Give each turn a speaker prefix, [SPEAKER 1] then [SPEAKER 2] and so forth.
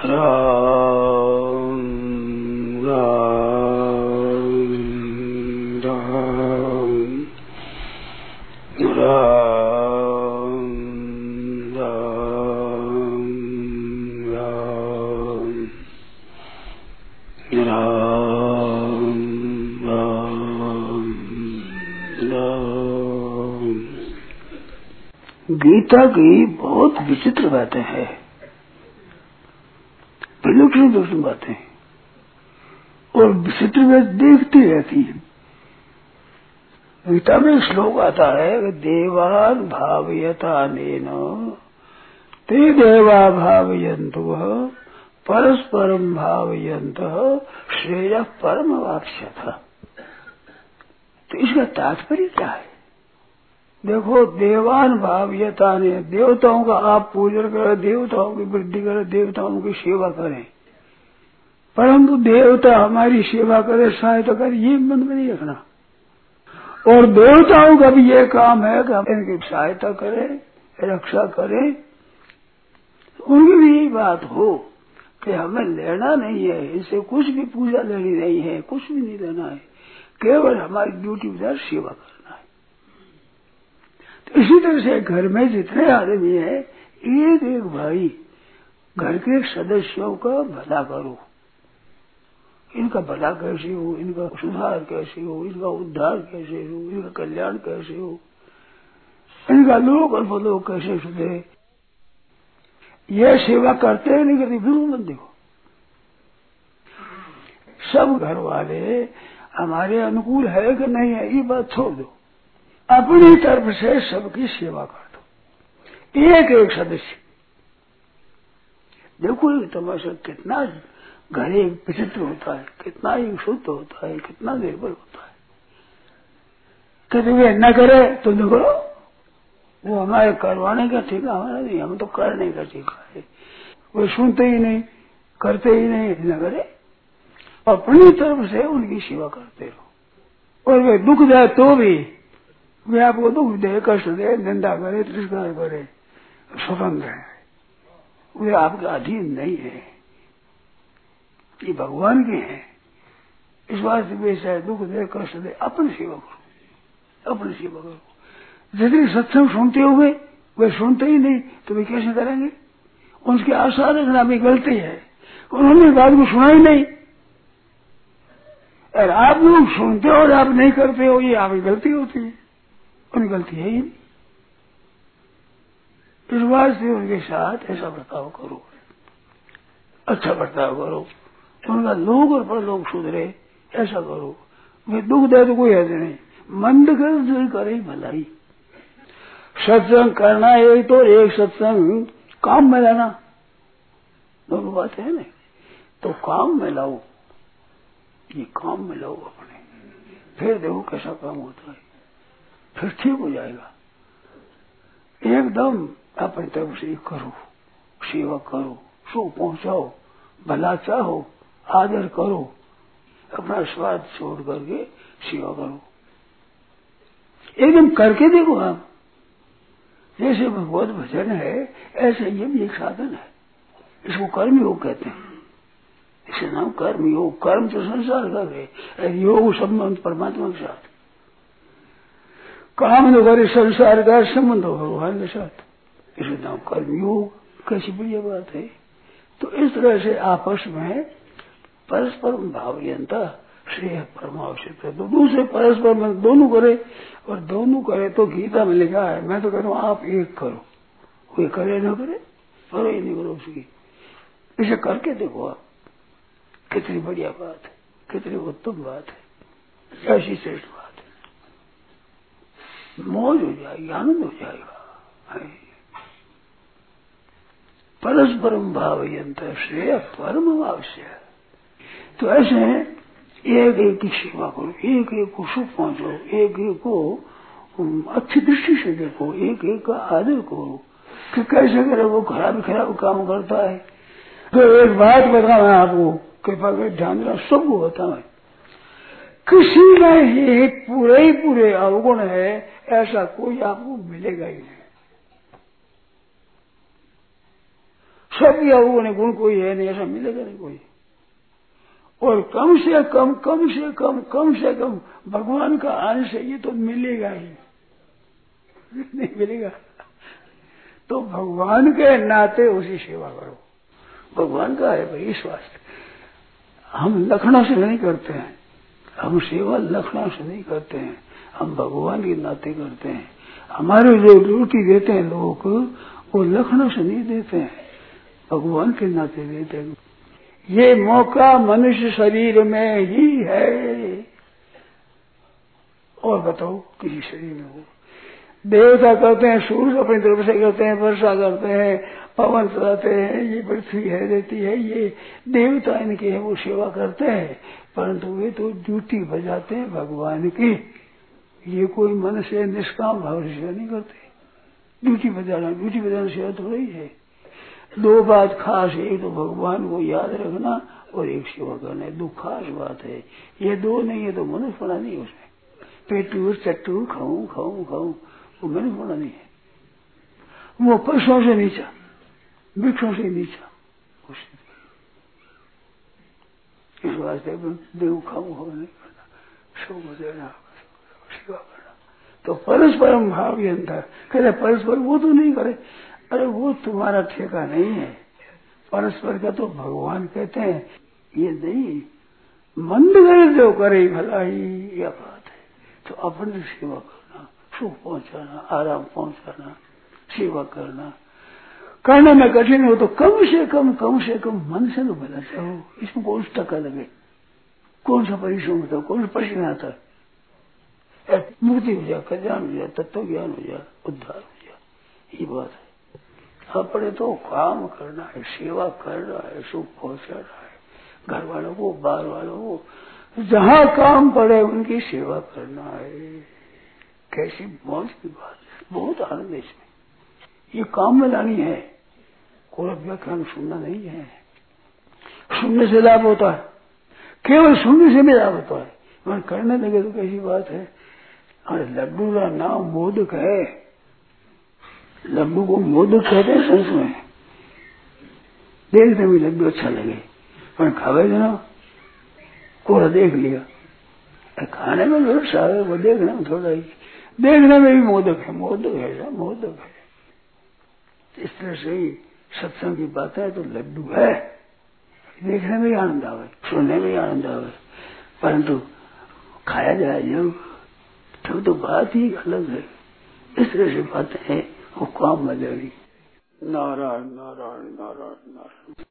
[SPEAKER 1] गीता की बहुत विचित्र बातें हैं विलक्षण विलक्षण बातें? और विचित्र बात देखती रहती है। गीता में श्लोक आता है देवान भावयता नेन। ते देवा भावयंत परस्परम भावयंत श्रेय परम वाक्ष्यथ तो इसका तात्पर्य क्या है? देखो, देवान भाव्यता ने देवताओं का आप पूजन करें, देवताओं की वृद्धि करें, देवताओं की सेवा करें। परंतु देवता हमारी सेवा करे सहायता करे, ये मन में नहीं रखना। और देवताओं का भी ये काम है कि हम इनकी सहायता करें, रक्षा करें। उनकी भी यही बात हो कि हमें लेना नहीं है, इसे कुछ भी पूजा लेनी नहीं है, कुछ भी नहीं लेना है। केवल हमारी ड्यूटी उधर सेवा करना है तो इसी तरह से घर में जितने आदमी है, एक एक भाई घर के सदस्यों का भला करो। इनका भला कैसे हो, इनका सुधार कैसे हो, इनका उद्धार कैसे हो, इनका कल्याण कैसे हो, इनका लोग लोक अल्पलोक कैसे सुधे यह सेवा करते हैं नहीं करते बिल्कुल मत देखो। सब घर वाले, हमारे अनुकूल है कि नहीं है, ये बात छोड़ दो। अपनी तरफ़ से सबकी सेवा कर दो। एक एक सदस्य। देखो ये तमाशा कितना घर विचित्र होता है, कितना ही शुद्ध होता है, कितना निर्भर होता है। कहते वे न करे तो न करो। वो हमारे करवाने का ठीका हमारा नहीं, हम तो करने का ठीका है। वो सुनते ही नहीं, करते ही नहीं, न करे। अपनी तरफ़ से उनकी सेवा करते रहो। और वे दुख जाए तो भी वे आपको दुख दे कष्ट दे निंदा करे तिरस्कार करे स्वतंत्र है वे आपके अधीन नहीं है ये भगवान के हैं इस बात से वे चाहे दुख दे कष्ट दे अपनी सेवा करो अपनी सेवा करो जितनी सत्संग सुनते हुए वे सुनते ही नहीं तो वे कैसे करेंगे उनकी आशा रखना भी गलती है उन्होंने बात को सुना ही नहीं और आप लोग सुनते हो और आप नहीं करते हो, ये आपकी गलती होती है। उनकी गलती है ही नहीं। बात से उनके साथ ऐसा बर्ताव करो। अच्छा बर्ताव करो। उनका लोग और पर लोग सुधरे, ऐसा करो। वे दुख दे तो कोई हद नहीं। मंद कर जो करे, भलाई। सत्संग करना एक तो एक सत्संग काम में लाना। दोनों बात है ना? तो काम में लाओ। ये काम में लाओ अपने। फिर देखो कैसा काम होता है। फिर ठीक हो जाएगा। एकदम अपनी तरफ़ से करो, सेवा करो, सुख पहुंचाओ, भला चाहो, आदर करो, अपना स्वाद छोड़ करके सेवा करो। एकदम करके देखो आप। जैसे भगवत भजन है, ऐसे ये भी एक साधन है। इसको कर्म योग कहते हैं। इसे नाम कर्म योग। कर्म तो संसार का है योग संबंध परमात्मा के साथ। काम न करे संसार का संबंध हो भगवान के साथ। इसे नाम कर्म योग कैसी बढ़िया बात है। तो इस तरह से आपस में परस्पर भावयंता, श्रेय परमावश्यक है तो दूसरे परस्पर में दोनों करे और दोनों करे तो गीता में लिखा है, मैं तो कह रहा हूँ, आप एक करो। कोई करे ना करे करो ही नहीं करो उसकी। इसे करके देखो आप। कितनी बढ़िया बात है, कितनी उत्तम बात है। ऐसी श्रेष्ठ मौज हो जाएगी, आनंद हो जाएगा। परस्परम भाव यंत्र श्रेय परम आवश्यक तो ऐसे एक एक की सेवा करो एक एक को सुख पहुंचो एक एक को अच्छी दृष्टि से देखो एक एक का आदर करो। कि कैसे करे वो खराब खराब काम करता है। तो एक बात बताओ मैं आपको, कृपा कर ध्यान देना, सबको बताओ किसी में ही पूरे ही पूरे अवगुण है, ऐसा कोई आपको मिलेगा ही नहीं। सभी अवगुण गुण कोई है नहीं, ऐसा मिलेगा नहीं कोई। और कम से कम कम से कम कम से कम भगवान का अंश ये तो मिलेगा ही। नहीं मिलेगा। तो भगवान के नाते उसी सेवा करो। भगवान का है भाई स्वास्थ्य हम लखनऊ से नहीं करते हैं। हम सेवा लखनऊ से नहीं करते हैं, हम भगवान के नाते करते हैं। हमारे जो रोटी देते हैं लोग, वो लखनऊ से नहीं देते हैं, भगवान के नाते देते हैं। ये मौका मनुष्य शरीर में ही है। और बताओ, किसी शरीर में हो? देवता करते हैं सूर्य अपनी तरफ़ से करते हैं, वर्षा करते हैं पवन चलाते हैं, ये पृथ्वी है, रहती है, ये देवता इनके हैं, वो सेवा करते हैं। परंतु वे तो ड्यूटी बजाते हैं भगवान की। ये कोई मन से निष्काम भाव से सेवा नहीं करते। ड्यूटी बजाना ड्यूटी बजाना सेवा तो ही है। दो बात खास एक तो भगवान को याद रखना और एक सेवा करना है। दो खास बात है। ये दो नहीं है तो मनुष्य पड़ा नहीं उसमें। पेटू, चट्टू, खाऊं खाऊं खाऊं, वो मनुष्य बोला नहीं है। वो पशुओं से नीचा। वृक्षों से नीचा इस वास्ते देव खाऊ हो नहीं करना देना सेवा करना तो परस्परम भाव ये अंतर कहते परस्पर वो तो नहीं करे अरे वो तुम्हारा ठेका नहीं है परस्पर का तो भगवान कहते हैं ये नहीं मंद करे जो करे भला ही यह बात है तो अपनी सेवा करना सुख पहुंचाना आराम पहुंचाना सेवा करना करने में कठिन हो तो कम से कम कम से कम मन से तो बना चाहो इसमें कौन सा टका लगे कौन सा परिश्रम होता कौन सा प्रश्न आता है मुक्ति हो जाए कल्याण हो जाए तत्व ज्ञान हो जाए उद्धार हो जाए ये बात है अपने तो काम करना है सेवा करना है सुख पहुंचाना है घर वालों को बाहर वालों को जहाँ काम पड़े उनकी सेवा करना है कैसी मौज की बात है बहुत आनंद है इसमें ये काम में लानी है कोई व्याख्यान सुनना नहीं है। सुनने से लाभ होता है। केवल सुनने से भी लाभ होता है। मगर करने लगे तो कैसी बात है? अरे लड्डू का नाम मोदक है। लड्डू को मोदक कहते हैं संस में। देखने में लड्डू अच्छा लगे। पर खावे ना, कोरा देख लिया। खाने में जो सारे वो देखना थोड़ा ही देखने में भी मोदक है। मोदक है मोदक है। इस तरह से ही सत्संग की बात है तो लड्डू है। देखने में आनंद आवे, सुनने में आनंद आवे। परंतु खाया जाए जब, तब तो बात ही अलग है। इस तरह से बातें हैं, वो काम मज़ा नारायण नारायण नारायण नारायण।